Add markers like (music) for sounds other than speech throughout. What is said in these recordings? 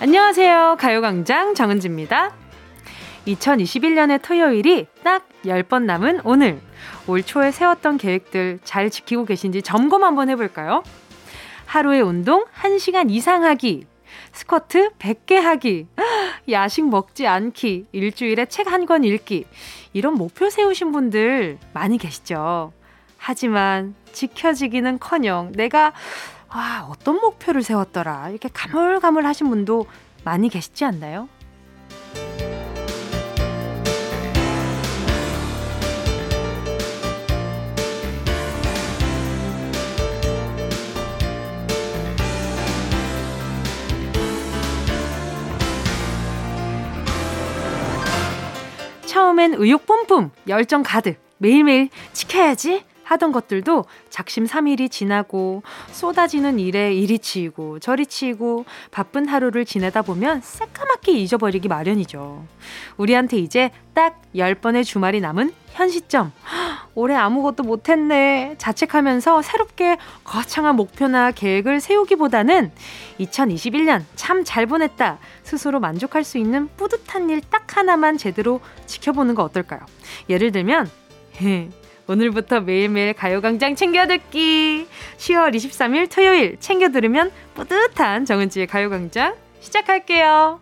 안녕하세요. 가요광장 정은지입니다. 2021년의 토요일이 딱 10번 남은 오늘. 올 초에 세웠던 계획들 잘 지키고 계신지 점검 한번 해볼까요? 하루에 운동 1시간 이상 하기. 스쿼트 100개 하기. 야식 먹지 않기. 일주일에 책 한 권 읽기. 이런 목표 세우신 분들 많이 계시죠? 하지만 지켜지기는 커녕 내가 아, 어떤 목표를 세웠더라. 이렇게 가물가물 하신 분도 많이 계시지 않나요? 처음엔 의욕 뿜뿜, 열정 가득, 매일매일 지켜야지 하던 것들도 작심 삼일이 지나고 쏟아지는 일에 일이 치이고 저리 치이고 바쁜 하루를 지내다 보면 새까맣게 잊어버리기 마련이죠. 우리한테 이제 딱 10번의 주말이 남은 현 시점. 올해 아무것도 못했네. 자책하면서 새롭게 거창한 목표나 계획을 세우기보다는 2021년 참 잘 보냈다. 스스로 만족할 수 있는 뿌듯한 일 딱 하나만 제대로 지켜보는 거 어떨까요? 예를 들면, 오늘부터 매일매일 가요광장 챙겨듣기. 10월 23일 토요일 챙겨 들으면 뿌듯한 정은지의 가요광장 시작할게요.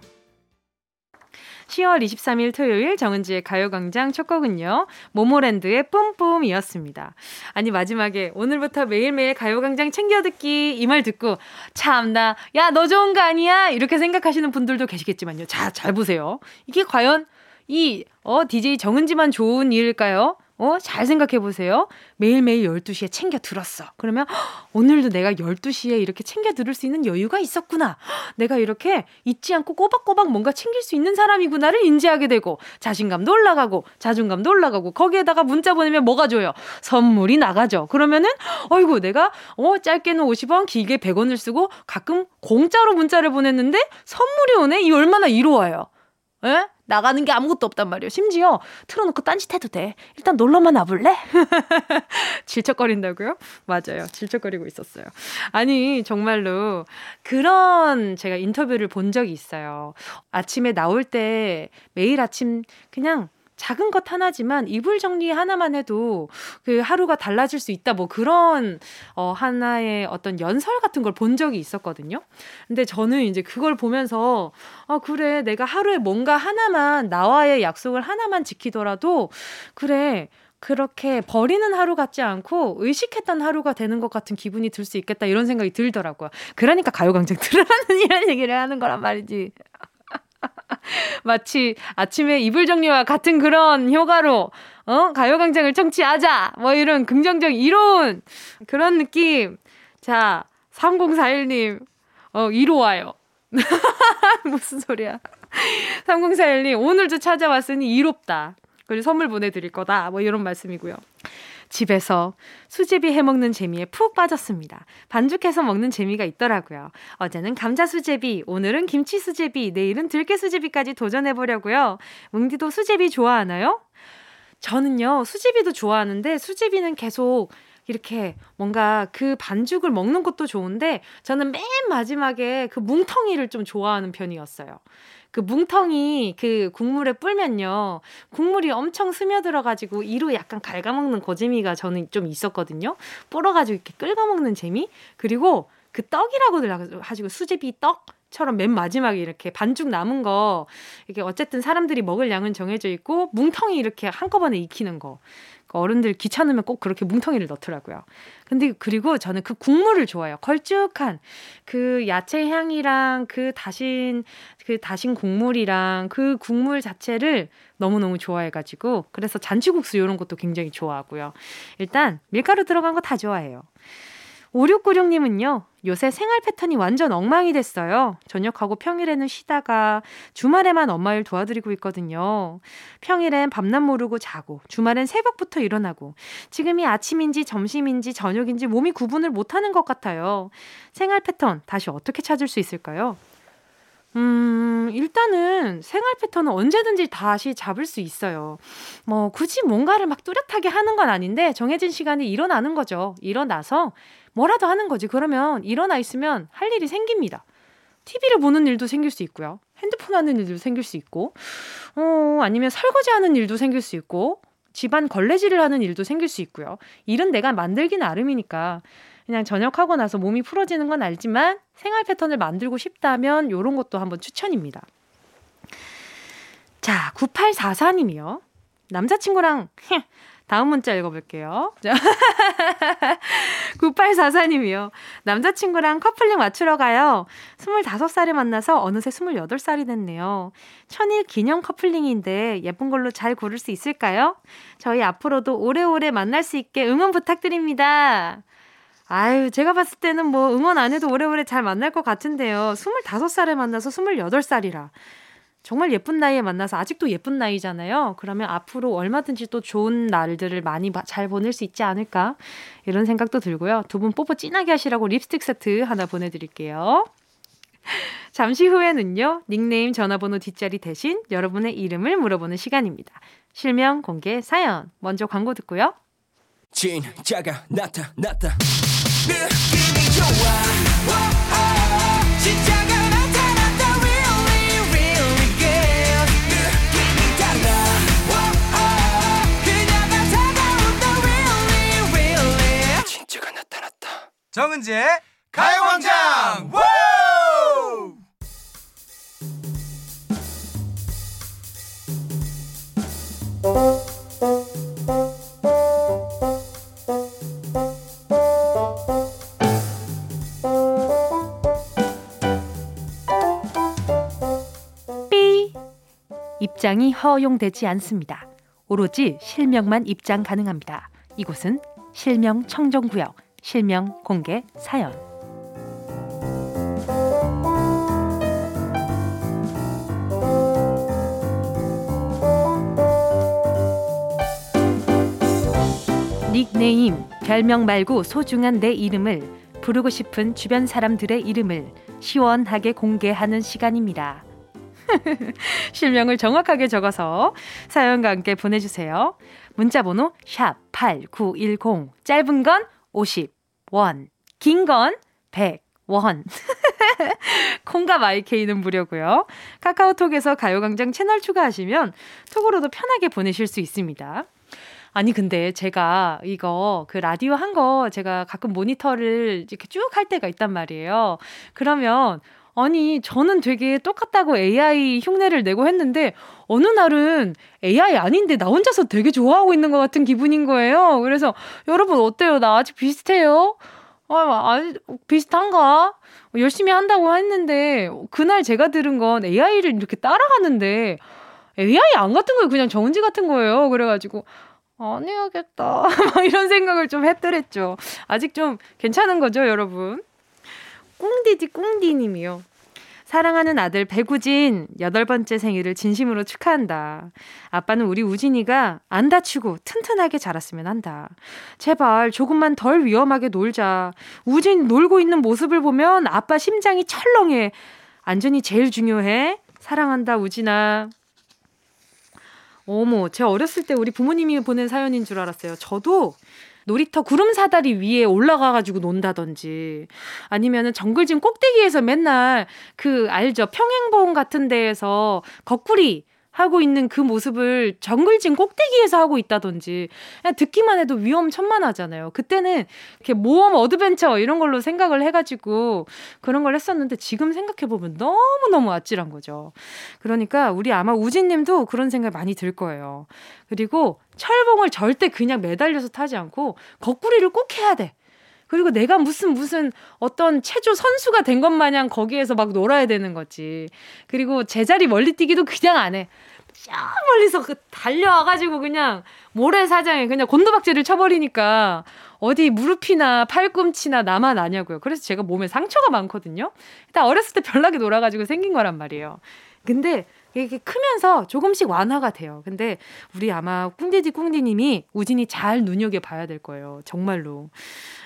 10월 23일 토요일 정은지의 가요광장 첫 곡은요. 모모랜드의 뿜뿜이었습니다. 아니 마지막에 오늘부터 매일매일 가요광장 챙겨듣기 이 말 듣고 참나 야 너 좋은 거 아니야 이렇게 생각하시는 분들도 계시겠지만요. 자 잘 보세요. 이게 과연 이 어 DJ 정은지만 좋은 일일까요? 어, 잘 생각해 보세요. 매일매일 12시에 챙겨 들었어. 그러면 오늘도 내가 12시에 이렇게 챙겨 들을 수 있는 여유가 있었구나. 내가 이렇게 잊지 않고 꼬박꼬박 뭔가 챙길 수 있는 사람이구나를 인지하게 되고 자신감도 올라가고 자존감도 올라가고 거기에다가 문자 보내면 뭐가 줘요? 선물이 나가죠. 그러면은 어이구 내가 어 짧게는 50원, 길게 100원을 쓰고 가끔 공짜로 문자를 보냈는데 선물이 오네. 이 얼마나 이로워요. 에? 나가는 게 아무것도 없단 말이에요. 심지어 틀어놓고 딴짓해도 돼. 일단 놀러만 와볼래? (laughs) 질척거린다고요? 맞아요. 질척거리고 있었어요. 아니 정말로 그런 제가 인터뷰를 본 적이 있어요. 아침에 나올 때 매일 아침 그냥 작은 것 하나지만 이불 정리 하나만 해도 그 하루가 달라질 수 있다 뭐 그런 어 하나의 어떤 연설 같은 걸 본 적이 있었거든요. 근데 저는 이제 그걸 보면서 아 그래 내가 하루에 뭔가 하나만 나와의 약속을 하나만 지키더라도 그래 그렇게 버리는 하루 같지 않고 의식했던 하루가 되는 것 같은 기분이 들 수 있겠다 이런 생각이 들더라고요. 그러니까 가요광장 들으라는 (laughs) 이런 얘기를 하는 거란 말이지. (laughs) 마치 아침에 이불 정리와 같은 그런 효과로 어? 가요광장을 청취하자. 뭐 이런 긍정적 이로운 그런 느낌. 자 3041님 어 이로 와요. (laughs) 무슨 소리야. 3041님 오늘도 찾아왔으니 이롭다. 그리고 선물 보내드릴 거다. 뭐 이런 말씀이고요 집에서 수제비 해먹는 재미에 푹 빠졌습니다. 반죽해서 먹는 재미가 있더라고요. 어제는 감자 수제비, 오늘은 김치 수제비, 내일은 들깨 수제비까지 도전해보려고요. 뭉디도 수제비 좋아하나요? 저는요, 수제비도 좋아하는데 수제비는 계속 이렇게 뭔가 그 반죽을 먹는 것도 좋은데 저는 맨 마지막에 그 뭉텅이를 좀 좋아하는 편이었어요. 그 뭉텅이 그 국물에 불면요. 국물이 엄청 스며들어가지고 이로 약간 갉아먹는 거재미가 저는 좀 있었거든요. 불어가지고 이렇게 끓여먹는 재미? 그리고 그 떡이라고들 하시고 수제비 떡? 처럼 맨 마지막에 이렇게 반죽 남은 거 이게 어쨌든 사람들이 먹을 양은 정해져 있고 뭉텅이 이렇게 한꺼번에 익히는 거 어른들 귀찮으면 꼭 그렇게 뭉텅이를 넣더라고요. 근데 그리고 저는 그 국물을 좋아해요. 걸쭉한 그 야채 향이랑 그 다신 그 다신 국물이랑 그 국물 자체를 너무너무 좋아해가지고 그래서 잔치국수 이런 것도 굉장히 좋아하고요. 일단 밀가루 들어간 거 다 좋아해요. 5696님은요, 요새 생활 패턴이 완전 엉망이 됐어요. 저녁하고 평일에는 쉬다가 주말에만 엄마 일 도와드리고 있거든요. 평일엔 밤낮 모르고 자고, 주말엔 새벽부터 일어나고, 지금이 아침인지 점심인지 저녁인지 몸이 구분을 못하는 것 같아요. 생활 패턴 다시 어떻게 찾을 수 있을까요? 음, 일단은 생활 패턴은 언제든지 다시 잡을 수 있어요. 뭐, 굳이 뭔가를 막 뚜렷하게 하는 건 아닌데, 정해진 시간에 일어나는 거죠. 일어나서 뭐라도 하는 거지. 그러면 일어나 있으면 할 일이 생깁니다. TV를 보는 일도 생길 수 있고요. 핸드폰 하는 일도 생길 수 있고, 어, 아니면 설거지 하는 일도 생길 수 있고, 집안 걸레질을 하는 일도 생길 수 있고요. 일은 내가 만들기 나름이니까 그냥 저녁하고 나서 몸이 풀어지는 건 알지만 생활 패턴을 만들고 싶다면 이런 것도 한번 추천입니다. 자, 9844님이요. 남자친구랑 다음 문자 읽어볼게요. 9844님이요. (laughs) 남자친구랑 커플링 맞추러 가요. 25살에 만나서 어느새 28살이 됐네요. 천일 기념 커플링인데 예쁜 걸로 잘 고를 수 있을까요? 저희 앞으로도 오래오래 만날 수 있게 응원 부탁드립니다. 아유, 제가 봤을 때는 뭐 응원 안 해도 오래오래 잘 만날 것 같은데요. 25살에 만나서 28살이라. 정말 예쁜 나이에 만나서 아직도 예쁜 나이잖아요. 그러면 앞으로 얼마든지 또 좋은 날들을 많이 잘 보낼 수 있지 않을까? 이런 생각도 들고요. 두 분 뽀뽀 진하게 하시라고 립스틱 세트 하나 보내드릴게요. (laughs) 잠시 후에는요, 닉네임 전화번호 뒷자리 대신 여러분의 이름을 물어보는 시간입니다. 실명 공개 사연. 먼저 광고 듣고요. 진짜가 오, 진짜가 정은지의 가요광장 입장이 허용되지 않습니다. 오로지 실명만 입장 가능합니다. 이곳은 실명 청정구역 실명 공개 사연. 닉네임, 별명 말고 소중한 내 이름을 부르고 싶은 주변 사람들의 이름을 시원하게 공개하는 시간입니다. (laughs) 실명을 정확하게 적어서 사연과 함께 보내주세요. 문자번호 샵 8910 짧은 건 50, 원. 긴 건 100원. (laughs) 콩과 마이케이는 무료고요. 카카오톡에서 가요광장 채널 추가하시면 톡으로도 편하게 보내실 수 있습니다. 아니 근데 제가 이거 그 라디오 한 거 제가 가끔 모니터를 이렇게 쭉 할 때가 있단 말이에요. 그러면 아니 저는 되게 똑같다고 AI 흉내를 내고 했는데 어느 날은 AI 아닌데 나 혼자서 되게 좋아하고 있는 것 같은 기분인 거예요. 그래서 여러분 어때요? 나 아직 비슷해요? 아, 아직 비슷한가? 열심히 한다고 했는데 그날 제가 들은 건 AI를 이렇게 따라하는데 AI 안 같은 거예요. 그냥 정은지 같은 거예요. 그래가지고 아니야겠다. (laughs) 이런 생각을 좀 했더랬죠. 아직 좀 괜찮은 거죠, 여러분? 꽁디디 꽁디님이요. 사랑하는 아들 배구진 여덟 번째 생일을 진심으로 축하한다. 아빠는 우리 우진이가 안 다치고 튼튼하게 자랐으면 한다. 제발 조금만 덜 위험하게 놀자. 우진 놀고 있는 모습을 보면 아빠 심장이 철렁해. 안전이 제일 중요해. 사랑한다 우진아. 어머, 제 어렸을 때 우리 부모님이 보낸 사연인 줄 알았어요. 저도 놀이터 구름 사다리 위에 올라가가지고 논다든지 아니면은 정글짐 꼭대기에서 맨날 그 알죠? 평행봉 같은 데에서 거꾸리 하고 있는 그 모습을 정글짐 꼭대기에서 하고 있다든지 그냥 듣기만 해도 위험천만하잖아요. 그때는 이렇게 모험 adventure 이런 걸로 생각을 해가지고 그런 걸 했었는데 지금 생각해보면 너무너무 아찔한 거죠. 그러니까 우리 아마 우진님도 그런 생각 많이 들 거예요. 그리고 철봉을 절대 그냥 매달려서 타지 않고 거꾸리를 꼭 해야 돼. 그리고 내가 무슨 무슨 어떤 체조 선수가 된 것 마냥 거기에서 막 놀아야 되는 거지. 그리고 제자리 멀리 뛰기도 그냥 안 해. 저 멀리서 그 달려와가지고 그냥 모래사장에 그냥 곤두박질을 쳐버리니까 어디 무릎이나 팔꿈치나 나만 아냐고요. 그래서 제가 몸에 상처가 많거든요. 일단 어렸을 때 별나게 놀아가지고 생긴 거란 말이에요. 근데 이게 크면서 조금씩 완화가 돼요. 근데 우리 아마 꿍디디 꿍디님이 우진이 잘 눈여겨 봐야 될 거예요. 정말로.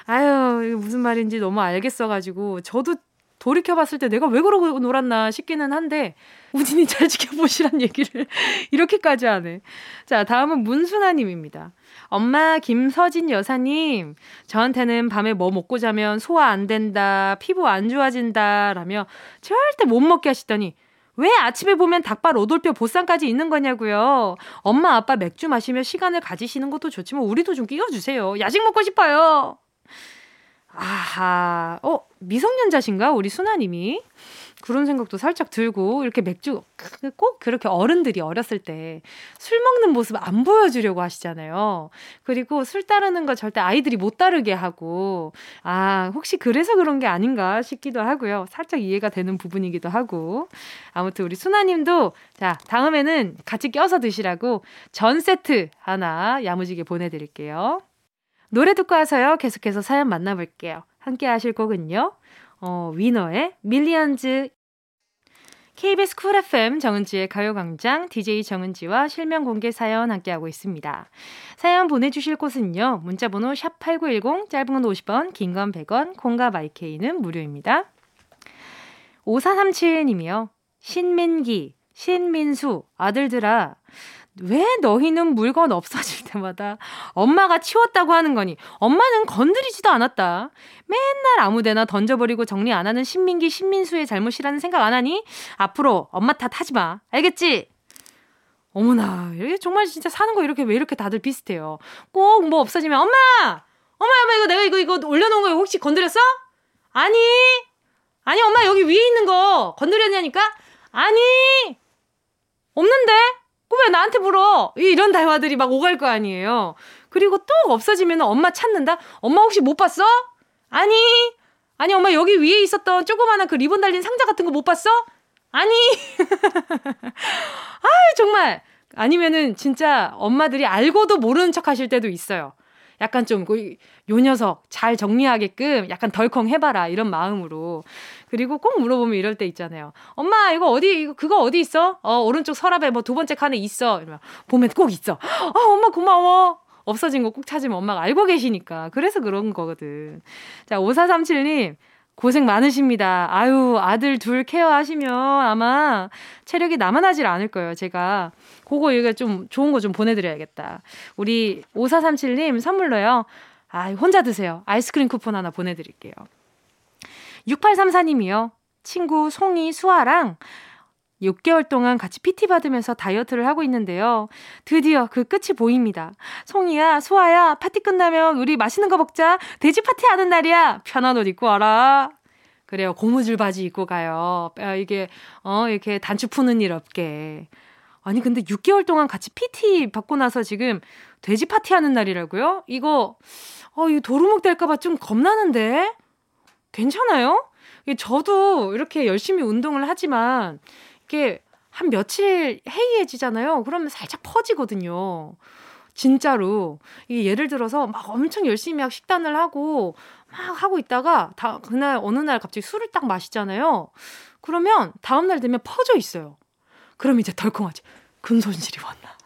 아유, 무슨 말인지 너무 알겠어가지고 저도 돌이켜봤을 때 내가 왜 그러고 놀았나 싶기는 한데, 우진이 잘 지켜보시란 얘기를 (laughs) 이렇게까지 하네. 자, 다음은 문순아님입니다. 엄마 김서진 여사님, 저한테는 밤에 뭐 먹고 자면 소화 안 된다, 피부 안 좋아진다, 라며 절대 못 먹게 하시더니, 왜 아침에 보면 닭발 오돌뼈 보쌈까지 있는 거냐고요. 엄마 아빠 맥주 마시며 시간을 가지시는 것도 좋지만 우리도 좀 끼워주세요. 야식 먹고 싶어요. 아하, 어 미성년자신가 우리 순아님이? 그런 생각도 살짝 들고 이렇게 맥주 꼭 그렇게 어른들이 어렸을 때 술 먹는 모습 안 보여주려고 하시잖아요. 그리고 술 따르는 거 절대 아이들이 못 따르게 하고 아 혹시 그래서 그런 게 아닌가 싶기도 하고요. 살짝 이해가 되는 부분이기도 하고 아무튼 우리 순아님도 자 다음에는 같이 껴서 드시라고 전 세트 하나 야무지게 보내드릴게요. 노래 듣고 와서요 계속해서 사연 만나볼게요. 함께 하실 곡은요. 어, 위너의 Millions KBS 쿨 FM 정은지의 가요광장 DJ 정은지와 실명 공개 사연 함께하고 있습니다. 사연 보내주실 곳은요. 문자번호 샵 8910 짧은 건 50원 긴 건 100원 콩과 마이케이는 무료입니다. 5437님이요. 신민기, 신민수 아들들아 왜 너희는 물건 없어질 때마다 엄마가 치웠다고 하는 거니? 엄마는 건드리지도 않았다. 맨날 아무데나 던져버리고 정리 안 하는 신민기, 신민수의 잘못이라는 생각 안 하니? 앞으로 엄마 탓 하지 마. 알겠지? 어머나, 이게 정말 진짜 사는 거 이렇게 왜 이렇게 다들 비슷해요. 꼭 뭐 없어지면 엄마! 엄마, 엄마, 이거 내가 이거, 이거 올려놓은 거 혹시 건드렸어? 아니! 아니, 엄마 여기 위에 있는 거 건드렸냐니까? 아니! 없는데? 왜 나한테 물어? 이런 대화들이 막 오갈 거 아니에요. 그리고 또 없어지면 엄마 찾는다? 엄마 혹시 못 봤어? 아니, 아니, 엄마 여기 위에 있었던 조그마한 그 리본 달린 상자 같은 거 못 봤어? 아니. (laughs) 아 정말. 아니면은 진짜 엄마들이 알고도 모르는 척 하실 때도 있어요. 약간 좀, 그, 요 녀석 잘 정리하게끔 약간 덜컹 해봐라. 이런 마음으로. 그리고 꼭 물어보면 이럴 때 있잖아요. 엄마, 이거 어디, 이거, 그거 어디 있어? 어, 오른쪽 서랍에 뭐 두 번째 칸에 있어. 이러면, 보면 꼭 있어. 아, (gasps) 엄마 고마워. 없어진 거 꼭 찾으면 엄마가 알고 계시니까. 그래서 그런 거거든. 자, 5437님. 고생 많으십니다. 아유, 아들 둘 케어하시면 아마 체력이 남아나질 않을 거예요. 제가 그거 이거 좀 좋은 거 좀 보내드려야겠다. 우리 5437님 선물로요. 아, 혼자 드세요. 아이스크림 쿠폰 하나 보내드릴게요. 6834님이요. 친구 송이 수아랑 6개월 동안 같이 PT 받으면서 다이어트를 하고 있는데요. 드디어 그 끝이 보입니다. 송이야, 소아야, 파티 끝나면 우리 맛있는 거 먹자. 돼지 파티 하는 날이야. 편한 옷 입고 와라. 그래요. 고무줄 바지 입고 가요. 아, 이게, 어, 이렇게 단추 푸는 일 없게. 아니, 근데 6개월 동안 같이 PT 받고 나서 지금 돼지 파티 하는 날이라고요? 이거, 어, 이거 도루묵 될까봐 좀 겁나는데? 괜찮아요? 저도 이렇게 열심히 운동을 하지만, 이게 한 며칠 해이해지잖아요. 그러면 살짝 퍼지거든요. 진짜로. 이게 예를 들어서 막 엄청 열심히 막 식단을 하고 막 하고 있다가 다 그날 어느 날 갑자기 술을 딱 마시잖아요. 그러면 다음 날 되면 퍼져 있어요. 그럼 이제 덜컹하지. 큰 손실이 왔나?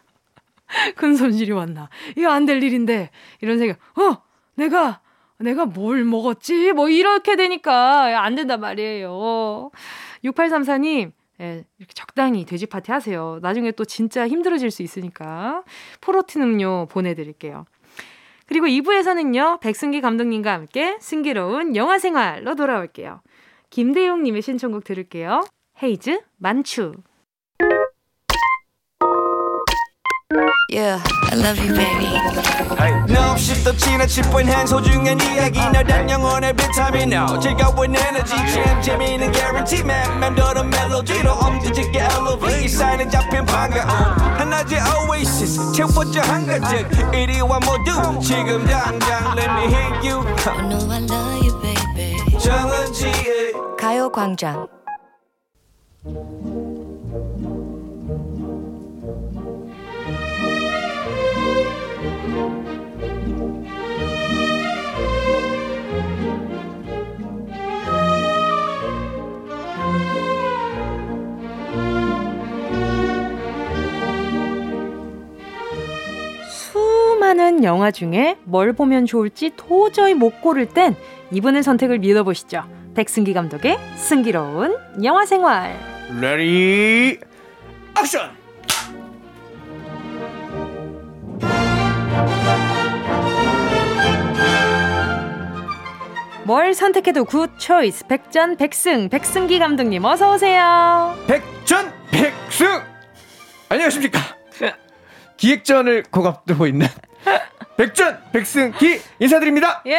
(laughs) 큰 손실이 왔나? 이거 안 될 일인데 이런 생각. 어, 내가 내가 뭘 먹었지? 뭐 이렇게 되니까 안 된단 말이에요. 6834님 예, 이렇게 적당히 돼지 파티 하세요. 나중에 또 진짜 힘들어질 수 있으니까 프로틴 음료 보내드릴게요. 그리고 2부에서는요, 백승기 감독님과 함께 승기로운 영화 생활로 돌아올게요. 김대용님의 신청곡 들을게요. 헤이즈, 만추. Yeah, I love you, baby. No, 없이 또 지나칠 뻔한 소중한 이야기. 너란 영혼의 비타민 No 즐거운 에너지. 참 재미있는 guarantee man. 맘대로 멜로디로 엄지짓게 elevate 사인은 잡힌 반가움 하나의 oasis. 채워져 한가득. 이리와 모두 지금 당장 let me hit you. I know I love you, baby. 정은지의 가요광장 수많은 영화 중에 뭘 보면 좋을지 도저히 못 고를 땐 이분의 선택을 믿어보시죠. 백승기 감독의 승기로운 영화 생활. Ready 액션! 뭘 선택해도 good choice 백전 백승 백승기 감독님 어서 오세요. 백전 백승 안녕하십니까 기획전을 코앞 두고 있는 백전 백승기 인사드립니다. 예.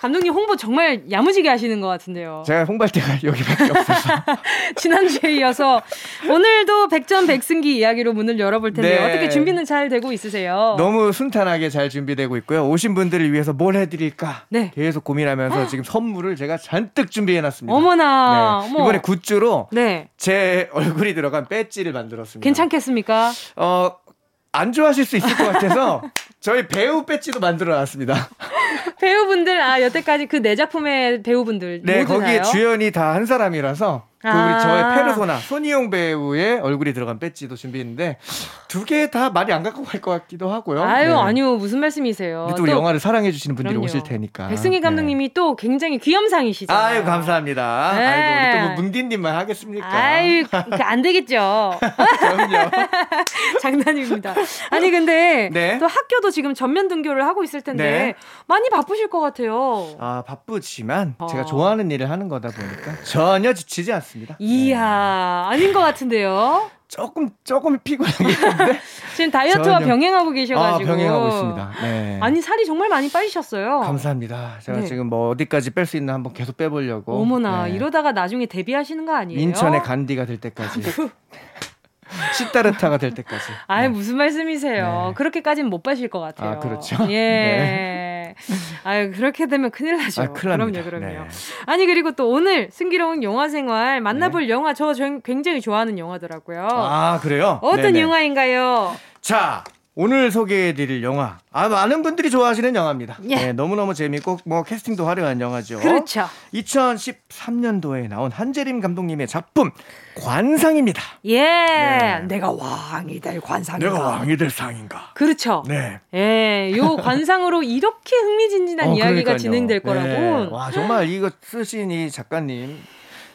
감독님 홍보 정말 야무지게 하시는 것 같은데요. 제가 홍보할 때가 (laughs) 여기밖에 없어서. (laughs) 지난주에 이어서 오늘도 백전 백승기 이야기로 문을 열어볼 텐데 네. 어떻게 준비는 잘 되고 있으세요? 너무 순탄하게 잘 준비되고 있고요. 오신 분들을 위해서 뭘 해드릴까 네. 계속 고민하면서 지금 선물을 제가 잔뜩 준비해놨습니다. 어머나. 네. 이번에 굿즈로 네. 제 얼굴이 들어간 배지를 만들었습니다. 괜찮겠습니까? 어, 안 좋아하실 수 있을 것 같아서 저희 배우 배지도 만들어 놨습니다. 배우분들 아 여태까지 그 네 작품의 배우분들 네 거기에 주연이 다 한 사람이라서 그 우리 아. 저의 페르소나 손희용 배우의 얼굴이 들어간 배지도 준비했는데 두 개 다 많이 안 갖고 갈 것 같기도 하고요. 아유 네. 아니요 무슨 말씀이세요? 또 우리 영화를 사랑해 주시는 분들이 그럼요. 오실 테니까. 백승희 네. 감독님이 네. 또 굉장히 귀염상이시잖아요. 아유 감사합니다. 네. 아이고 우리 또뭐 문디님만 하겠습니까? 아유 그안 되겠죠. (laughs) 그럼요. (laughs) 장난입니다. 아니 근데 네. 또 학교도 지금 전면 등교를 하고 있을 텐데 네. 많이 바쁘실 것 같아요. 아 바쁘지만 어. 제가 좋아하는 일을 하는 거다 보니까 전혀 지치지 않습니다. 같습니다. 이야, 네. 아닌 것 같은데요. 조금 조금 피곤하겠는데 (laughs) 지금 다이어트와 전혀. 병행하고 계셔가지고 아, 병행하고 있습니다. 네. 아니 살이 정말 많이 빠지셨어요. 감사합니다. 제가 네. 지금 뭐 어디까지 뺄 수 있나 한번 계속 빼보려고. 어머나 네. 이러다가 나중에 데뷔하시는 거 아니에요? 인천의 간디가 될 때까지. 시타르타가 (laughs) 될 때까지. 아 네. 무슨 말씀이세요? 네. 그렇게까지는 못 빠실 것 같아요. 아 그렇죠. 예. (laughs) 네. 아유 그렇게 되면 큰일 나죠. 아, 큰일 그럼요. 그럼요. 네. 아니 그리고 또 오늘 승기로운 영화 생활 만나볼 네. 영화 저 굉장히 좋아하는 영화더라고요. 아 그래요? 어떤. 영화인가요? 자 오늘 소개해드릴 영화 아 많은 분들이 좋아하시는 영화입니다. 예. 네, 너무너무 재밌고 뭐 캐스팅도 화려한 영화죠. 그렇죠. 2013년도에 나온 한재림 감독님의 작품 관상입니다. 예, 네. 내가 왕이 될 관상인가? 내가 왕이 될 상인가? 그렇죠. 네. 예, 요 관상으로 이렇게 흥미진진한 어, 이야기가 진행될 거라고. 네. 와 정말 이거 쓰신 이 작가님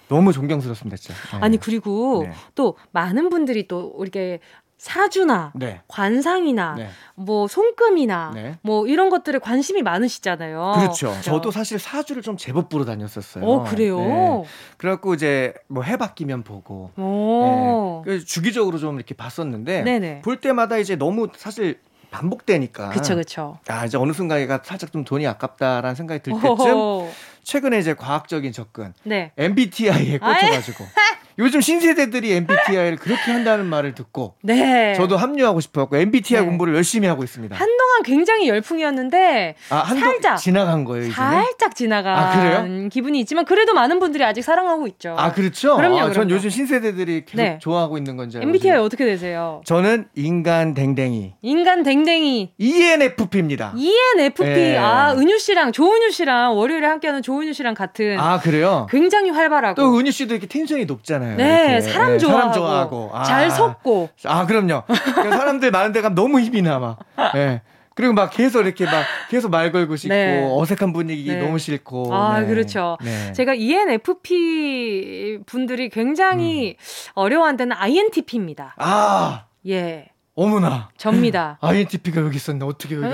너무 존경스럽습니다, 진짜. 네. 아니 그리고 네. 또 많은 분들이 또 이렇게 사주나 네. 관상이나 네. 뭐 손금이나 네. 뭐 이런 것들에 관심이 많으시잖아요. 그렇죠. 그렇죠. 저도 사실 사주를 좀 제법 보러 다녔었어요. 어 그래요. 네. 그래갖고 이제 뭐 해 바뀌면 보고 네. 그래서 주기적으로 좀 이렇게 봤었는데 네네. 볼 때마다 이제 너무 사실 반복되니까. 그렇죠, 그렇죠. 아 이제 어느 순간에가 살짝 좀 돈이 아깝다라는 생각이 들 때쯤 오호. 최근에 이제 과학적인 접근, 네. MBTI에 꽂혀가지고. (laughs) 요즘 신세대들이 MBTI를 그렇게 한다는 말을 듣고 네. 저도 합류하고 싶어갖고 MBTI 네. 공부를 열심히 하고 있습니다. 한동안 굉장히 열풍이었는데 아, 살짝 지나간 거예요. 이제는? 살짝 지나간 아, 그래요? 기분이 있지만 그래도 많은 분들이 아직 사랑하고 있죠. 아 그렇죠. 그럼요. 아, 전 요즘 신세대들이 계속 네. 좋아하고 있는 건지 MBTI 어떻게 되세요? 저는 인간 댕댕이. 인간 댕댕이. ENFP입니다. ENFP. 네. 아 은유 씨랑 조은유 씨랑 월요일에 함께하는 조은유 씨랑 같은. 아 그래요? 굉장히 활발하고. 또 은유 씨도 이렇게 텐션이 높잖아요. 좋아하잖아요. 네. 사람 네, 좋아하고, 사람 좋아하고. 아. 잘 섞고. 아, 그럼요. 그러니까 사람들 많은 데 가면 너무 힘이 나, 막. 예. 그리고 막 계속 이렇게 막 계속 말 걸고 싶고 네. 어색한 분위기 네. 너무 싫고. 아 네. 그렇죠. 네. 제가 ENFP 분들이 굉장히 음. 어려워한 데는 INTP입니다. 아 예. 어머나. 접니다. (laughs) INTP가 여기 있었네. 어떻게 여기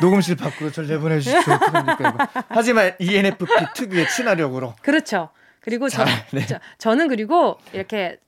녹음실 밖으로 절 내보내주십시오. 그러니까 하지만 ENFP 특유의 친화력으로. 그렇죠. 그리고 저, 네. 저, 저는 그리고 이렇게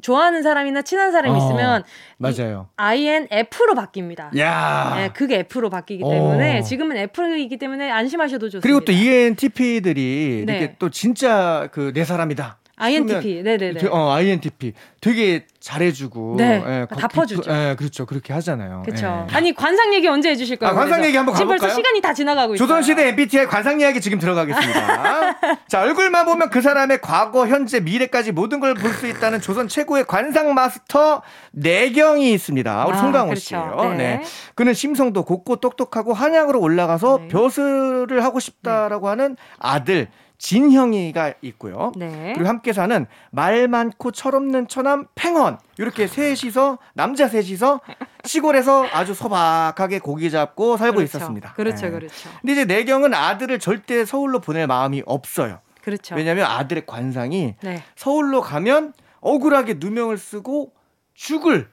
좋아하는 사람이나 친한 사람이 어, 있으면 맞아요. INF로 바뀝니다. 야, 네, 그게 F로 바뀌기 때문에 어. 지금은 F이기 때문에 안심하셔도 좋습니다. 그리고 또 ENTP들이 네. 이렇게 또 진짜 그 내 사람이다. INTP, 네네네. 어, INTP. 되게 잘해주고. 네. 예, 다 퍼주죠. 예, 그렇죠. 그렇게 하잖아요. 그렇죠. 예. 아니, 관상 얘기 언제 해주실 거예요? 아, 관상 얘기 한번 가볼까요? 지금 벌써 시간이 다 지나가고 있어요. 조선시대 MBTI 관상 이야기 지금 들어가겠습니다. (laughs) 자, 얼굴만 보면 그 사람의 과거, 현재, 미래까지 모든 걸 볼 수 있다는 조선 최고의 관상 마스터 내경이 있습니다. 우리 아, 송강호 그렇죠. 씨예요. 네. 네. 그는 심성도 곱고 똑똑하고 한양으로 올라가서 네. 벼슬을 하고 싶다라고 네. 하는 아들 진형이가 있고요. 네. 그리고 함께 사는 말 많고 철없는 처남 팽헌. 이렇게 셋이서 남자 셋이서 시골에서 아주 소박하게 고기 잡고 살고 그렇죠. 있었습니다. 그렇죠, 네. 그렇죠. 근데 이제 내경은 아들을 절대 서울로 보낼 마음이 없어요. 그렇죠. 왜냐하면 아들의 관상이 네. 서울로 가면 억울하게 누명을 쓰고 죽을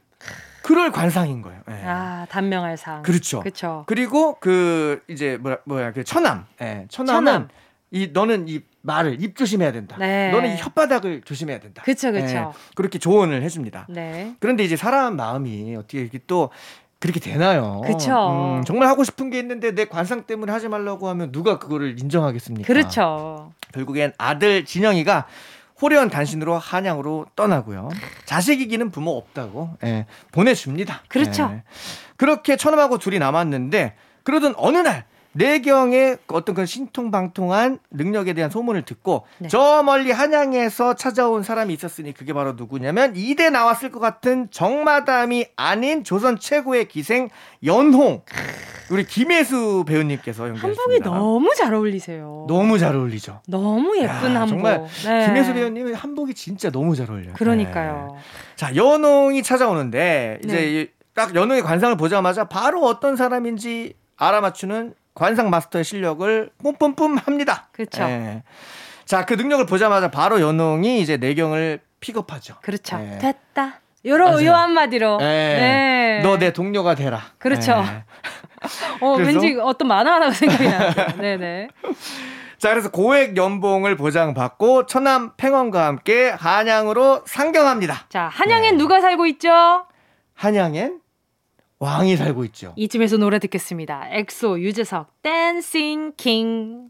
그럴 관상인 거예요. 네. 아 단명할 상. 그렇죠. 그렇죠. 그리고 그 이제 뭐야 뭐야 그 처남. 예. 처남은 처남. 이 너는 이 말을 입 조심해야 된다. 네. 너는 이 혓바닥을 조심해야 된다. 그렇죠, 그렇죠. 예. 그렇게 조언을 해줍니다. 네. 그런데 이제 사람 마음이 어떻게 이렇게 또 그렇게 되나요? 그렇죠. 음, 정말 하고 싶은 게 있는데 내 관상 때문에 하지 말라고 하면 누가 그거를 인정하겠습니까? 그렇죠. 결국엔 아들 진영이가 호련 단신으로 한양으로 떠나고요. 자식이기는 부모 없다고 예, 보내줍니다. 그렇죠. 예. 그렇게 처남하고 둘이 남았는데 그러던 어느 날 내경의 어떤 그 신통방통한 능력에 대한 소문을 듣고 네. 저 멀리 한양에서 찾아온 사람이 있었으니 그게 바로 누구냐면 이대 나왔을 것 같은 정마담이 아닌 조선 최고의 기생 연홍 우리 김혜수 배우님께서 연결했습니다. 한복이 너무 잘 어울리세요. 너무 잘 어울리죠. 너무 예쁜 야, 한복. 정말 네. 김혜수 배우님 한복이 진짜 너무 잘 어울려요. 그러니까요. 네. 자 연홍이 찾아오는데 이제 네. 딱 연홍의 관상을 보자마자 바로 어떤 사람인지 알아맞추는 관상 마스터의 실력을 뿜뿜뿜 합니다. 그렇죠. 예. 자, 그 능력을 보자마자 바로 연홍이 이제 내경을 픽업하죠. 그렇죠. 예. 됐다. 요런 요 한마디로. 예. 네. 너 내 동료가 되라. 그렇죠. 예. (laughs) 어, 왠지 어떤 만화 하나가 생각이 나요. 네네. (laughs) 자, 그래서 고액 연봉을 보장받고 처남 팽헌과 함께 한양으로 상경합니다. 자, 한양엔 네. 누가 살고 있죠? 한양엔 왕이 살고 있죠. 이쯤에서 노래 듣겠습니다. 엑소 유재석 Dancing King.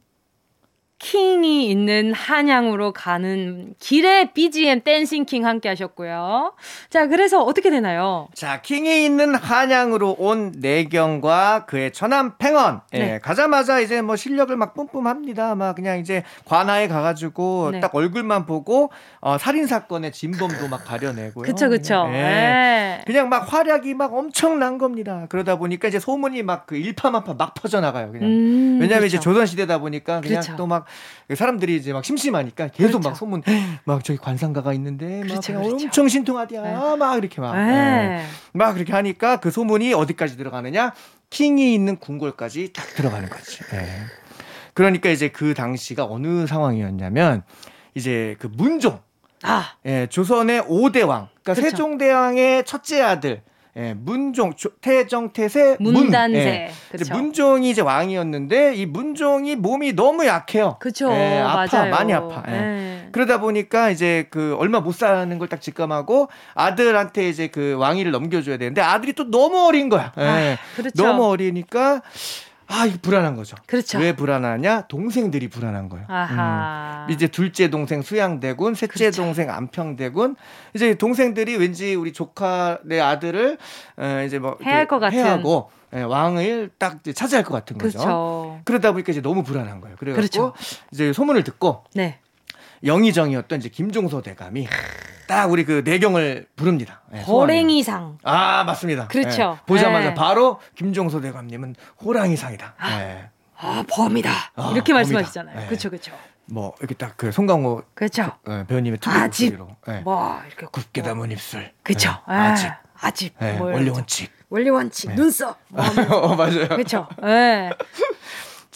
King이 있는 한양으로 가는 길에 BGM Dancing King 함께 하셨고요. 자, 그래서 어떻게 되나요? 자, 킹이 있는 한양으로 온 내경과 그의 처남 팽원. 예, 네. 예, 가자마자 이제 뭐 실력을 막 뿜뿜합니다. 막 그냥 이제 관아에 가가지고 네. 딱 얼굴만 보고 어, 살인 사건의 진범도 막 가려내고요. 그쵸, 그쵸. 예. 네. 그냥 막 활약이 막 엄청난 겁니다. 그러다 보니까 이제 소문이 막 그 일파만파 막 퍼져나가요. 그냥. 음, 왜냐하면 그쵸. 이제 조선시대다 보니까 그냥 또 막 사람들이 이제 막 심심하니까 계속 그렇죠. 막 소문 막 저기 관상가가 있는데 그렇죠, 막 그렇죠. 엄청 신통하디야 네. 막 이렇게 막, 네. 네. 막 그렇게 하니까 그 소문이 어디까지 들어가느냐 킹이 있는 궁궐까지 딱 들어가는 거지. 네. 그러니까 이제 그 당시가 어느 상황이었냐면 이제 그 문종 아. 예, 조선의 5대 왕. 그러니까 그렇죠. 세종대왕의 첫째 아들 예, 문종 태정 태세 문단세. 예. 그쵸. 문종이 이제 왕이었는데 이 문종이 몸이 너무 약해요. 그렇죠. 예, 아파 맞아요. 많이 아파. 예. 예. 그러다 보니까 이제 그 얼마 못 사는 걸 딱 직감하고 아들한테 이제 그 왕위를 넘겨줘야 되는데 아들이 또 너무 어린 거야. 예. 아, 그렇죠. 너무 어리니까 아, 이거 불안한 거죠. 그렇죠. 왜 불안하냐? 동생들이 불안한 거예요. 아하. 음. 이제 둘째 동생 수양대군, 셋째 그렇죠. 동생 안평대군. 이제 동생들이 왠지 우리 조카 내 아들을 어, 이제 뭐 해야 할것 같은 해하고 예, 왕을 딱 차지할 것 같은 거죠. 그렇죠. 그러다 보니까 이제 너무 불안한 거예요. 그래서 그렇죠. 이제 소문을 듣고 네. 영의정이었던 이제 김종서 대감이 딱 우리 그 내경을 부릅니다. 네, 호랭이상. 아 맞습니다. 그렇죠. 네, 보자마자 네. 바로 김종서 대감님은 호랑이상이다. 아, 네. 아 범이다. 아, 이렇게 말씀하시잖아요. 그렇죠, 그렇죠. 뭐 이렇게 딱 그 송강호 그렇죠. 그, 배우님의 투 목소리로 네. 뭐 이렇게 굳게 뭐. 다문 입술. 그렇죠. 아집 아집 원리 원칙. 원리 원칙 눈썹. (laughs) 뭐 어, 맞아요. 그렇죠. 예.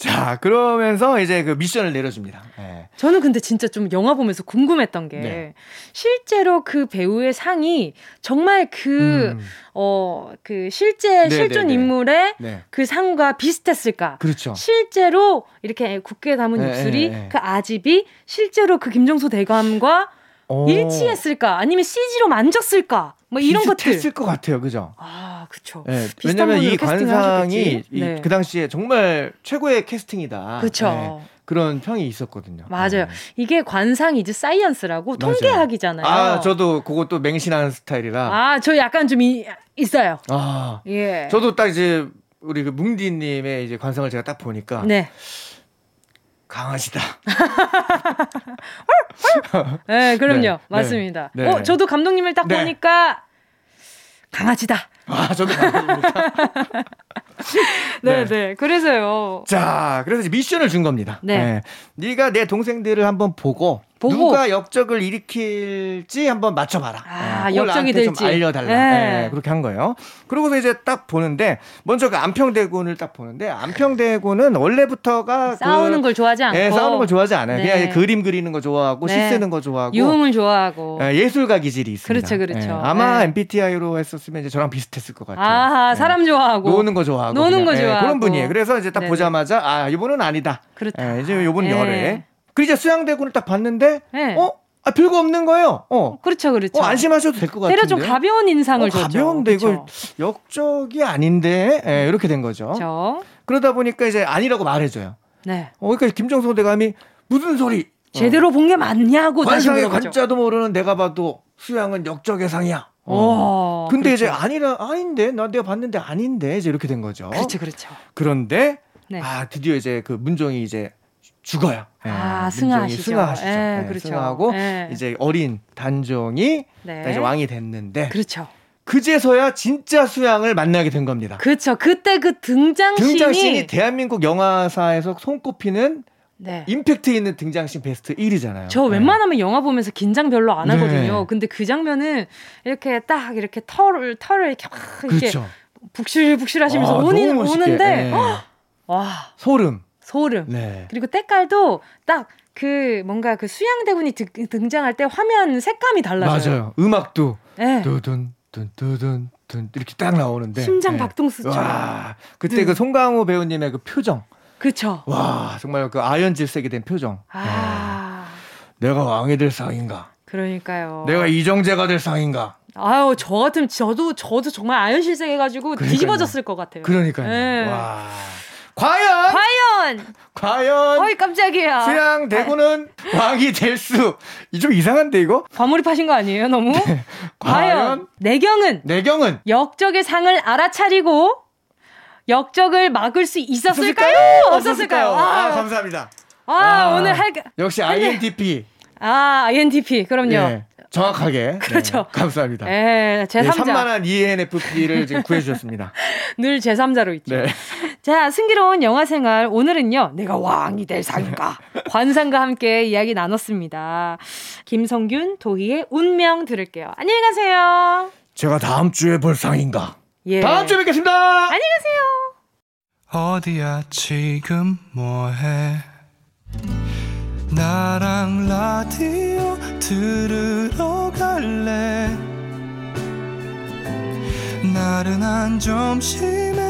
자, 그러면서 이제 그 미션을 내려줍니다. 네. 저는 근데 진짜 좀 영화 보면서 궁금했던 게 네. 실제로 그 배우의 상이 정말 그, 음. 어, 그 실제 네, 실존 네, 네. 인물의 네. 그 상과 비슷했을까? 그렇죠. 실제로 이렇게 굳게 다문 입술이 그 아집이 실제로 그 김종서 대감과 오. 일치했을까? 아니면 CG로 만졌을까? 뭐 이런 것들. 했을 것 같아요, 그죠? 아, 그렇죠. 네, 왜냐면 이 관상이 이, 네. 그 당시에 정말 최고의 캐스팅이다. 그렇죠. 네, 그런 평이 있었거든요. 맞아요. 네. 이게 관상 is science라고 맞아요. 통계학이잖아요. 아, 저도 그것도 맹신하는 스타일이라. 아, 저 약간 좀 이, 있어요. 아, 예. 저도 딱 이제 우리 그 뭉디님의 이제 관상을 제가 딱 보니까. 네. 강아지다. (laughs) 네, 그럼요. 네, 맞습니다. 네, 어, 저도 감독님을 딱 네. 보니까 강아지다. 아, 저도 강아지입니다. (laughs) 네, 네, 네. 그래서요. 자, 그래서 미션을 준 겁니다. 네. 네. 네가 내 동생들을 한번 보고 보고. 누가 역적을 일으킬지 한번 맞춰봐라. 아, 네, 역적이 될지 좀 알려달라. 네. 네, 그렇게 한 거예요. 그러고서 이제 딱 보는데 먼저 그 안평대군을 딱 보는데 안평대군은 원래부터가 싸우는 그, 걸 좋아하지 않고 네, 싸우는 걸 좋아하지 않아요. 네. 그냥 그림 그리는 거 좋아하고 시 쓰는 거 좋아하고 유흥을 좋아하고 네, 예술가 기질이 있습니다. 그렇죠, 그렇죠. 아마 MBTI로 했었으면 이제 저랑 비슷했을 것 같아요. 아, 사람 좋아하고 노는 거 좋아하고 노는 거 좋아하고 그런 분이에요. 그래서 이제 딱 보자마자 아 이분은 아니다. 그렇다. 이제 이분 열애. 그 이제 수양대군을 딱 봤는데 어 아, 별거 없는 거예요. 어. 그렇죠, 그렇죠. 어, 안심하셔도 될 것 같은데. 때려 좀 가벼운 인상을 어, 줬죠. 가벼운데 그렇죠. 이걸 역적이 아닌데 예, 이렇게 된 거죠. 그렇죠. 그러다 보니까 이제 아니라고 말해줘요. 네. 어, 그러니까 김정성 대감이 무슨 소리? 제대로 어. 본게 맞냐고 관상의 관자도 모르는 내가 봐도 수양은 역적의 상이야. 어. 오, 근데 그렇죠. 이제 아니라 아닌데 나 내가 봤는데 아닌데 이제 이렇게 된 거죠. 그렇죠, 그렇죠. 그런데 네. 아 드디어 이제 그 문종이 이제 죽어요. 아, 네, 승하시죠. 승하시죠. 예, 네, 그렇죠. 승하고 네. 이제 어린 단종이 네. 이제 왕이 됐는데 그렇죠. 그제서야 진짜 수양을 만나게 된 겁니다. 그렇죠. 그때 그 등장신이 등장신이 대한민국 영화사에서 손꼽히는 네. 임팩트 있는 등장신 베스트 1위잖아요. 저 네. 웬만하면 영화 보면서 긴장 별로 안 하거든요. 네. 근데 그 장면은 이렇게 딱 이렇게 털을 털을 이렇게 막 이렇게 그렇죠. 북실북실 하시면서 아, 오는 오는데 와 소름. 소름. 네. 그리고 때깔도 딱 그 뭔가 그 수양대군이 등장할 때 화면 색감이 달라져요. 맞아요. 음악도 네. 두둔 둔두둔 둔 이렇게 딱 나오는데 심장 네. 박동수처럼. 와, 그때 음. 그 송강호 배우님의 그 표정. 그렇죠. 와, 정말 그 아연 질색이 된 표정. 아. 네. 내가 왕이 될 상인가? 그러니까요. 내가 이정재가 될 상인가? 아유, 저 같으면 저도 저도 정말 아연실색 해가지고 뒤집어졌을 것 같아요. 그러니까요. 네. 와. 과연 과연 과연 어이 깜짝이야 수양 대구는 왕이 될 수 좀 이상한데 이거 과몰입 하신 거 아니에요 너무 네. 과연 내경은 내경은 역적의 상을 알아차리고 역적을 막을 수 있었을까요? 없었을까요? 아, 아, 감사합니다. 아, 아 오늘 할 역시 INTP. 아, INTP. 그럼요. 네. 정확하게. 그렇죠. 네, 감사합니다. 예, 제3자. 네, 산만한 ENFP를 지금 구해주셨습니다. (laughs) 늘 제3자로 있죠. 네. 자, 승기로운 영화 생활. 오늘은요, 내가 왕이 될 상인가. (laughs) 관상과 함께 이야기 나눴습니다. 김성균, 도희의 운명 들을게요. 안녕히 가세요. 제가 다음 주에 볼 상인가. 예. 다음 주에 뵙겠습니다. 안녕히 가세요. 어디야, 지금 뭐해? 나랑 라디오 들으러 갈래 나른한 점심에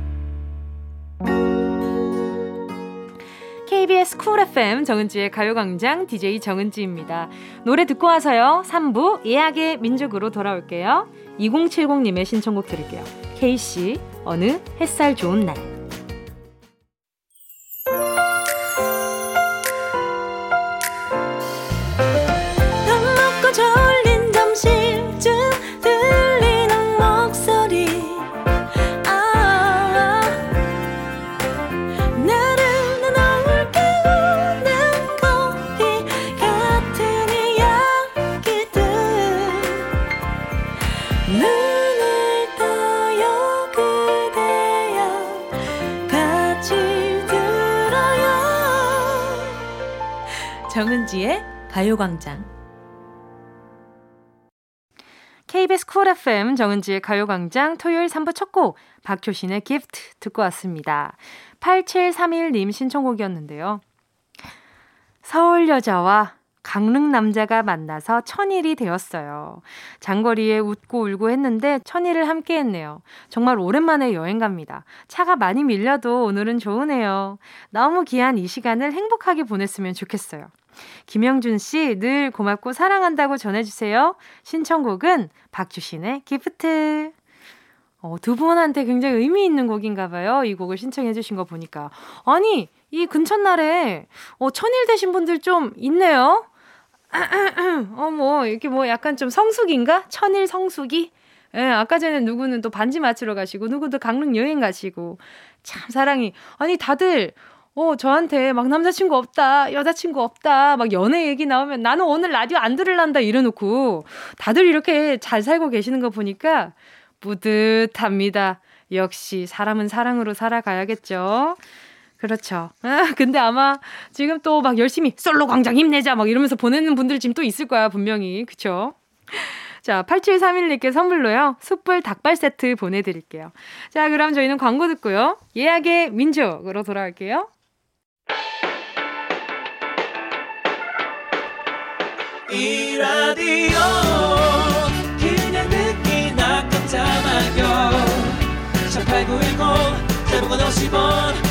쿨 FM 정은지의 가요광장 DJ 정은지입니다. 노래 듣고 와서요. 3부 예약의 민족으로 돌아올게요. 2070님의 신청곡 들을게요. K씨, 어느 햇살 좋은 날. 정은지의 가요광장. KBS 쿨 FM 정은지의 가요광장 토요일 3부 첫 곡 박효신의 Gift 듣고 왔습니다. 8731님 신청곡이었는데요. 서울 여자와 강릉 남자가 만나서 천일이 되었어요. 장거리에 웃고 울고 했는데 천일을 함께 했네요. 정말 오랜만에 여행 갑니다. 차가 많이 밀려도 오늘은 좋으네요. 너무 귀한 이 시간을 행복하게 보냈으면 좋겠어요. 김영준 씨, 늘 고맙고 사랑한다고 전해주세요. 신청곡은 박주신의 기프트. 어, 두 분한테 굉장히 의미 있는 곡인가 봐요. 이 곡을 신청해주신 거 보니까. 아니, 이 근처날에, 어, 천일 되신 분들 좀 있네요. 어, 뭐, 이렇게 뭐 약간 좀 성숙인가? 천일 성숙이? 예, 아까 전에 누구는 또 반지 맞추러 가시고, 누구도 강릉 여행 가시고. 참 사랑이. 아니, 다들, 어, 저한테 막 남자친구 없다, 여자친구 없다, 막 연애 얘기 나오면 나는 오늘 라디오 안 들을란다 이래놓고 다들 이렇게 잘 살고 계시는 거 보니까 뿌듯합니다. 역시 사람은 사랑으로 살아가야겠죠. 그렇죠. 아, 근데 아마 지금 또 막 열심히 솔로 광장 힘내자 막 이러면서 보내는 분들 지금 또 있을 거야, 분명히. 그쵸? 자, 8731님께 선물로요. 숯불 닭발 세트 보내드릴게요. 자, 그럼 저희는 광고 듣고요. 예약의 민족으로 돌아올게요. 이 라디오 그냥 듣기나 깜짝마요 18910 대목원 50원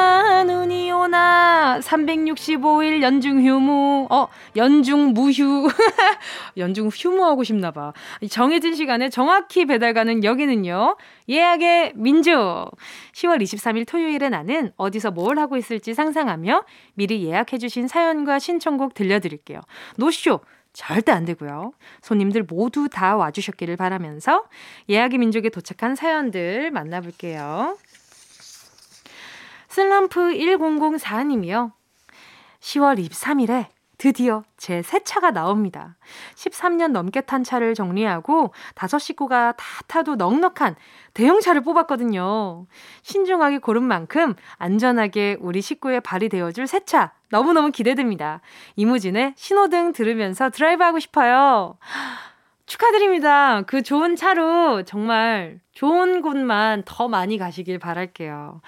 오나 365일 연중 휴무 어 연중 무휴 (laughs) 연중 휴무하고 싶나 봐 정해진 시간에 정확히 배달 가는 여기는요 예약의 민족 10월 23일 토요일에 나는 어디서 뭘 하고 있을지 상상하며 미리 예약해 주신 사연과 신청곡 들려드릴게요 노쇼 절대 안 되고요. 손님들 모두 다 와주셨기를 바라면서 예약의 민족에 도착한 사연들 만나볼게요. 슬럼프 1004님이요. 10월 23일에 드디어 제 새 차가 나옵니다. 13년 넘게 탄 차를 정리하고 다섯 식구가 다 타도 넉넉한 대형차를 뽑았거든요. 신중하게 고른 만큼 안전하게 우리 식구의 발이 되어줄 새 차 너무너무 기대됩니다. 이무진의 신호등 들으면서 드라이브 하고 싶어요. 축하드립니다. 그 좋은 차로 정말 좋은 곳만 더 많이 가시길 바랄게요.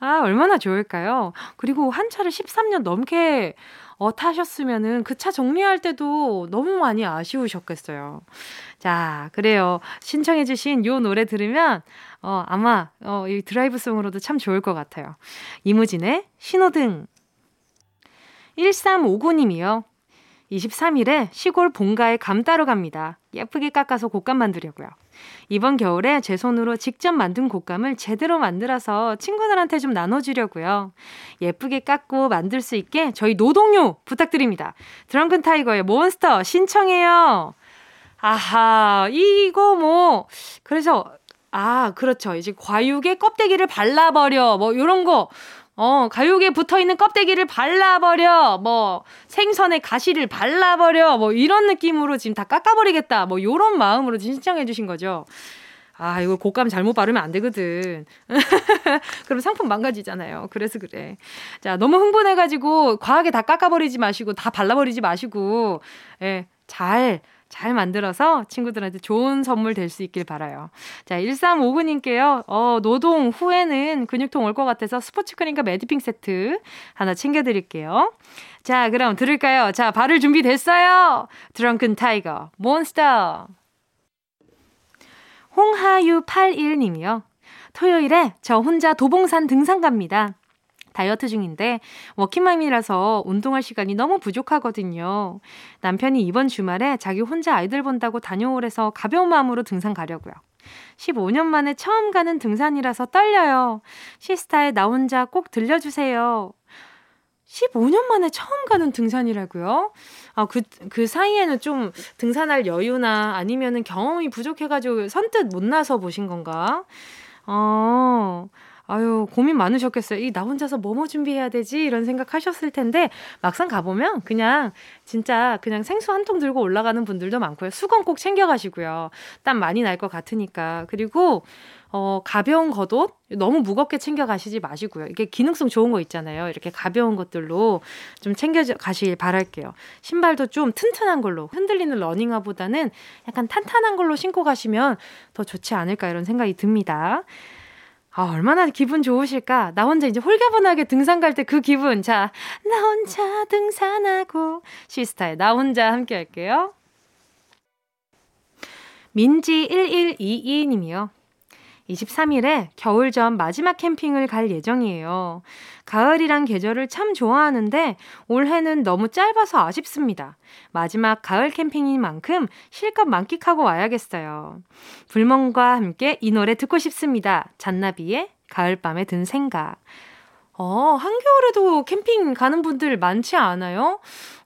아, 얼마나 좋을까요? 그리고 한 차를 13년 넘게 어, 타셨으면은 그 차 정리할 때도 너무 많이 아쉬우셨겠어요. 자, 그래요. 신청해주신 요 노래 들으면, 어, 아마, 어, 이 드라이브송으로도 참 좋을 것 같아요. 이무진의 신호등. 1359님이요. 23일에 시골 본가에 감 따러 갑니다. 예쁘게 깎아서 곶감 만들려고요. 이번 겨울에 제 손으로 직접 만든 곶감을 제대로 만들어서 친구들한테 좀 나눠주려고요. 예쁘게 깎고 만들 수 있게 저희 노동요 부탁드립니다. 드렁큰 타이거의 몬스터 신청해요. 아하, 이거 뭐, 그래서, 아, 그렇죠. 이제 과육에 껍데기를 발라버려. 뭐, 요런 거. 어, 가육에 붙어 있는 껍데기를 발라버려. 뭐, 생선의 가시를 발라버려. 뭐, 이런 느낌으로 지금 다 깎아버리겠다. 뭐, 요런 마음으로 신청해주신 거죠. 아, 이거 곶감 잘못 바르면 안 되거든. (laughs) 그럼 상품 망가지잖아요. 그래서 그래. 자, 너무 흥분해가지고 과하게 다 깎아버리지 마시고, 다 발라버리지 마시고, 예, 잘, 잘 만들어서 친구들한테 좋은 선물 될 수 있길 바라요. 자, 1359님께요. 어, 노동 후에는 근육통 올 것 같아서 스포츠 크림과 매디핑 세트 하나 챙겨드릴게요. 자, 그럼 들을까요? 자, 발을 준비 됐어요. 드렁큰 타이거, 몬스터. 홍하유 81님이요. 토요일에 저 혼자 도봉산 등산 갑니다. 다이어트 중인데 워킹맘이라서 운동할 시간이 너무 부족하거든요. 남편이 이번 주말에 자기 혼자 아이들 본다고 다녀오래서 가벼운 마음으로 등산 가려고요. 15년 만에 처음 가는 등산이라서 떨려요. 시스타의 나 혼자 꼭 들려주세요. 15년 만에 처음 가는 등산이라고요? 아, 그, 그 사이에는 좀 등산할 여유나 아니면은 경험이 부족해가지고 선뜻 못 나서 보신 건가? 어, 아 유, 고민 많으셨겠어요. 이 나 혼자서 뭐뭐 준비해야 되지? 이런 생각 하셨을 텐데, 막상 가보면 그냥 진짜 그냥 생수 한 통 들고 올라가는 분들도 많고요. 수건 꼭 챙겨가시고요. 땀 많이 날 것 같으니까. 그리고 어, 가벼운 겉옷 너무 무겁게 챙겨 가시지 마시고요. 이게 기능성 좋은 거 있잖아요. 이렇게 가벼운 것들로 좀 챙겨 가시길 바랄게요. 신발도 좀 튼튼한 걸로 흔들리는 러닝화보다는 약간 탄탄한 걸로 신고 가시면 더 좋지 않을까 이런 생각이 듭니다. 아, 얼마나 기분 좋으실까? 나 혼자 이제 홀가분하게 등산 갈 때 그 기분. 자, 나 혼자 등산하고 시스타의 나 혼자 함께 할게요. 민지1122님이요. 23일에 겨울 전 마지막 캠핑을 갈 예정이에요. 가을이란 계절을 참 좋아하는데 올해는 너무 짧아서 아쉽습니다. 마지막 가을 캠핑인 만큼 실컷 만끽하고 와야겠어요. 불멍과 함께 이 노래 듣고 싶습니다. 잔나비의 가을밤에 든 생각. 어, 한겨울에도 캠핑 가는 분들 많지 않아요?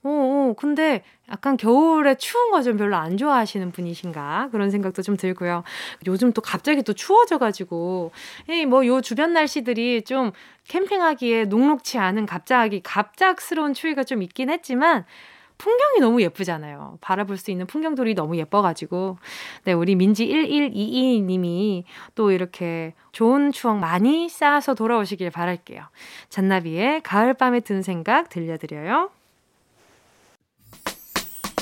어, 어, 근데 약간 겨울에 추운 거 좀 별로 안 좋아하시는 분이신가? 그런 생각도 좀 들고요. 요즘 또 갑자기 또 추워져가지고, 뭐 요 주변 날씨들이 좀 캠핑하기에 녹록치 않은 갑자기 갑작스러운 추위가 좀 있긴 했지만, 풍경이 너무 예쁘잖아요. 바라볼 수 있는 풍경들이 너무 예뻐가지고. 네, 우리 민지1122님이 또 이렇게 좋은 추억 많이 쌓아서 돌아오시길 바랄게요. 잔나비의 가을밤에 든 생각 들려드려요.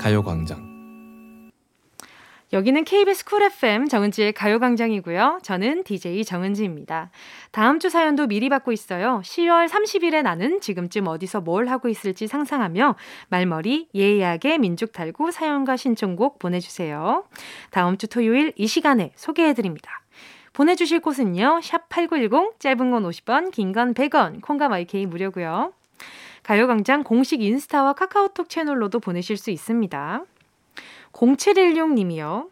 가요광장 여기는 KBS 쿨 FM 정은지의 가요광장이고요. 저는 DJ 정은지입니다. 다음 주 사연도 미리 받고 있어요. 10월 30일에 나는 지금쯤 어디서 뭘 하고 있을지 상상하며 말머리 예의하게 민족 달고 사연과 신청곡 보내주세요. 다음 주 토요일 이 시간에 소개해드립니다. 보내주실 곳은요. 샵 8910 짧은 건 50원 긴 건 100원 콩과 마이케이 무료고요. 가요광장 공식 인스타와 카카오톡 채널로도 보내실 수 있습니다. 0716님이요.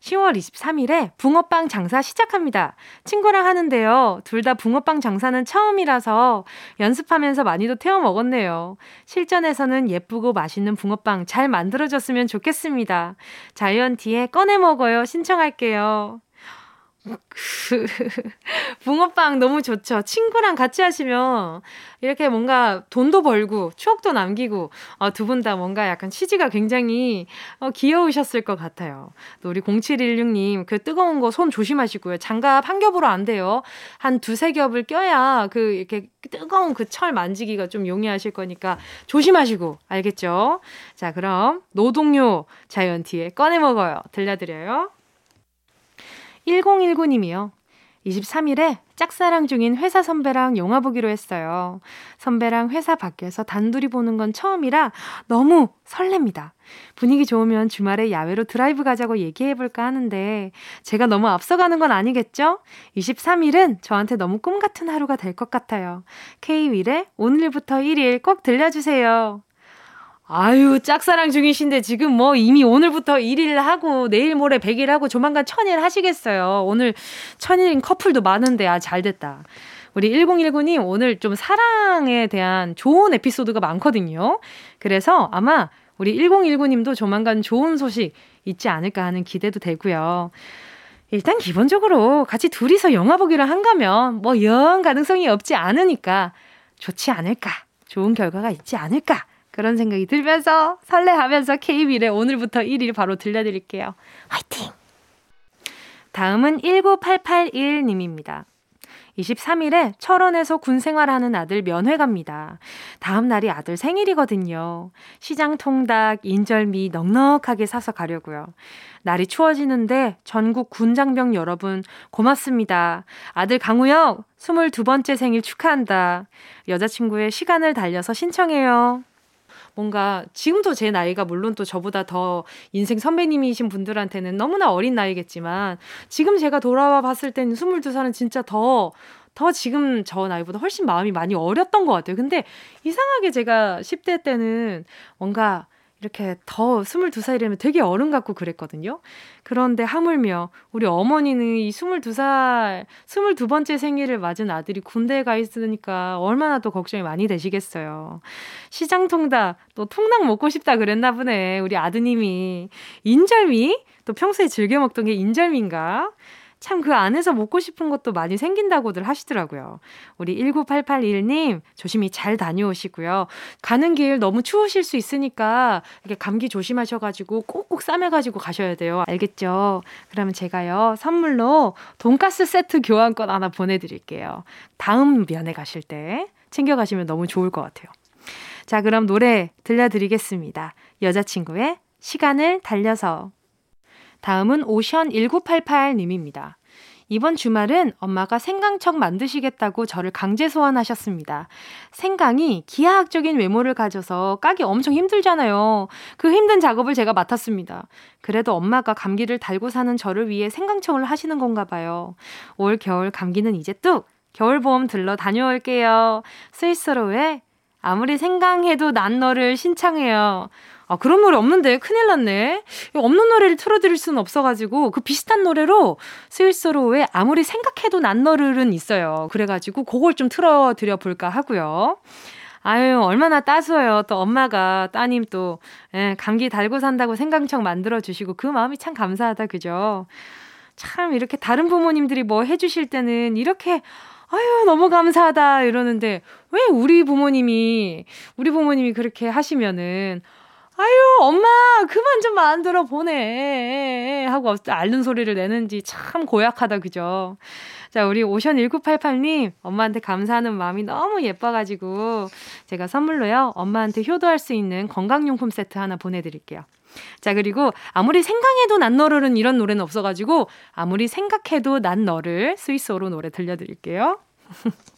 10월 23일에 붕어빵 장사 시작합니다. 친구랑 하는데요. 둘 다 붕어빵 장사는 처음이라서 연습하면서 많이도 태워 먹었네요. 실전에서는 예쁘고 맛있는 붕어빵 잘 만들어졌으면 좋겠습니다. 자이언티에 꺼내 먹어요. 신청할게요. 그 (laughs) 붕어빵 너무 좋죠. 친구랑 같이 하시면 이렇게 뭔가 돈도 벌고 추억도 남기고 어, 두 분 다 뭔가 약간 취지가 굉장히 어, 귀여우셨을 것 같아요. 또 우리 0716님 그 뜨거운 거 손 조심하시고요. 장갑 한 겹으로 안 돼요. 한 두세 겹을 껴야 그 이렇게 뜨거운 그 철 만지기가 좀 용이하실 거니까 조심하시고 알겠죠? 자 그럼 노동요 자이언티에 꺼내 먹어요. 들려드려요. 1019님이요. 23일에 짝사랑 중인 회사 선배랑 영화 보기로 했어요. 선배랑 회사 밖에서 단둘이 보는 건 처음이라 너무 설렙니다. 분위기 좋으면 주말에 야외로 드라이브 가자고 얘기해볼까 하는데 제가 너무 앞서가는 건 아니겠죠? 23일은 저한테 너무 꿈 같은 하루가 될 것 같아요. K-윌의 오늘부터 1일 꼭 들려주세요. 아유, 짝사랑 중이신데 지금 뭐 이미 오늘부터 1일 하고 내일 모레 100일 하고 조만간 1000일 하시겠어요. 오늘 1000일인 커플도 많은데 아, 잘 됐다. 우리 1019님 오늘 좀 사랑에 대한 좋은 에피소드가 많거든요. 그래서 아마 우리 1019님도 조만간 좋은 소식 있지 않을까 하는 기대도 되고요. 일단 기본적으로 같이 둘이서 영화 보기로 한 거면 뭐 영 가능성이 없지 않으니까 좋지 않을까. 좋은 결과가 있지 않을까. 그런 생각이 들면서 설레하면서 K-윌의 오늘부터 1일 바로 들려드릴게요. 화이팅! 다음은 19881님입니다. 23일에 철원에서 군 생활하는 아들 면회 갑니다. 다음 날이 아들 생일이거든요. 시장 통닭, 인절미 넉넉하게 사서 가려고요. 날이 추워지는데 전국 군장병 여러분 고맙습니다. 아들 강우혁 22번째 생일 축하한다. 여자친구의 시간을 달려서 신청해요. 뭔가 지금도 제 나이가 물론 또 저보다 더 인생 선배님이신 분들한테는 너무나 어린 나이겠지만 지금 제가 돌아와 봤을 때는 22살은 진짜 더, 더 지금 저 나이보다 훨씬 마음이 많이 어렸던 것 같아요. 근데 이상하게 제가 10대 때는 뭔가 이렇게 더 22살이라면 되게 어른 같고 그랬거든요. 그런데 하물며 우리 어머니는 이 22살, 22번째 생일을 맞은 아들이 군대에 가 있으니까 얼마나 또 걱정이 많이 되시겠어요. 시장 통닭, 또 통닭 먹고 싶다 그랬나 보네. 우리 아드님이. 인절미? 또 평소에 즐겨 먹던 게 인절미인가? 참 그 안에서 먹고 싶은 것도 많이 생긴다고들 하시더라고요. 우리 19881님, 조심히 잘 다녀오시고요. 가는 길 너무 추우실 수 있으니까 이렇게 감기 조심하셔가지고 꼭꼭 싸매가지고 가셔야 돼요. 알겠죠? 그러면 제가요, 선물로 돈가스 세트 교환권 하나 보내드릴게요. 다음 면에 가실 때 챙겨가시면 너무 좋을 것 같아요. 자, 그럼 노래 들려드리겠습니다. 여자친구의 시간을 달려서. 다음은 오션 1988님입니다. 이번 주말은 엄마가 생강청 만드시겠다고 저를 강제 소환하셨습니다. 생강이 기하학적인 외모를 가져서 까기 엄청 힘들잖아요. 그 힘든 작업을 제가 맡았습니다. 그래도 엄마가 감기를 달고 사는 저를 위해 생강청을 하시는 건가 봐요. 올 겨울 감기는 이제 뚝! 겨울보험 들러 다녀올게요. 스위스로의 아무리 생강해도 난 너를 신청해요. 아, 그런 노래 없는데 큰일 났네. 없는 노래를 틀어드릴 수는 없어가지고 그 비슷한 노래로 스위스로의 아무리 생각해도 난 너를은 있어요. 그래가지고 그걸 좀 틀어드려 볼까 하고요. 아유, 얼마나 따스워요. 또 엄마가 따님 또, 예, 감기 달고 산다고 생강청 만들어주시고 그 마음이 참 감사하다, 그죠? 참, 이렇게 다른 부모님들이 뭐 해주실 때는 이렇게, 아유, 너무 감사하다 이러는데 왜 우리 부모님이, 우리 부모님이 그렇게 하시면은, 아유, 엄마, 그만 좀 만들어 보내. 하고 앓는 소리를 내는지 참 고약하다, 그죠? 자, 우리 오션1988님, 엄마한테 감사하는 마음이 너무 예뻐가지고, 제가 선물로요, 엄마한테 효도할 수 있는 건강용품 세트 하나 보내드릴게요. 자, 그리고 아무리 생각해도 난 너를은 이런 노래는 없어가지고, 아무리 생각해도 난 너를 스윗소로우 노래 들려드릴게요. (laughs)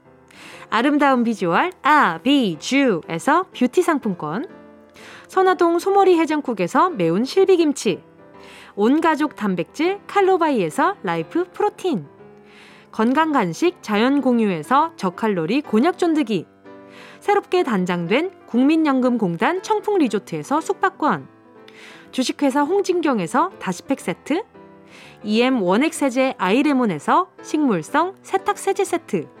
아름다운 비주얼 아비주에서 뷰티 상품권. 선화동 소머리 해장국에서 매운 실비김치, 온가족 단백질 칼로바이에서 라이프 프로틴, 건강간식 자연공유에서 저칼로리 곤약 쫀득이, 새롭게 단장된 국민연금공단 청풍리조트에서 숙박권, 주식회사 홍진경에서 다시팩 세트, EM 원액세제 아이레몬에서 식물성 세탁세제 세트,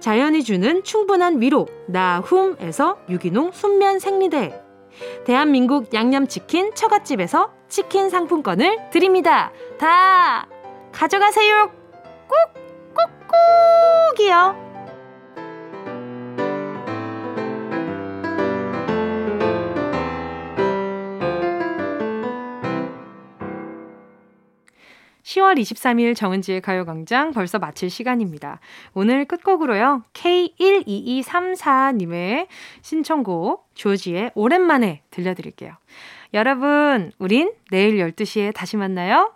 자연이 주는 충분한 위로 나훔에서 유기농 순면 생리대. 대한민국 양념치킨 처갓집에서 치킨 상품권을 드립니다. 다 가져가세요. 꾹, 꾹, 꾹이요. 10월 23일 정은지의 가요광장 벌써 마칠 시간입니다. 오늘 끝곡으로요. K12234님의 신청곡 조지의 오랜만에 들려드릴게요. 여러분, 우린 내일 12시에 다시 만나요.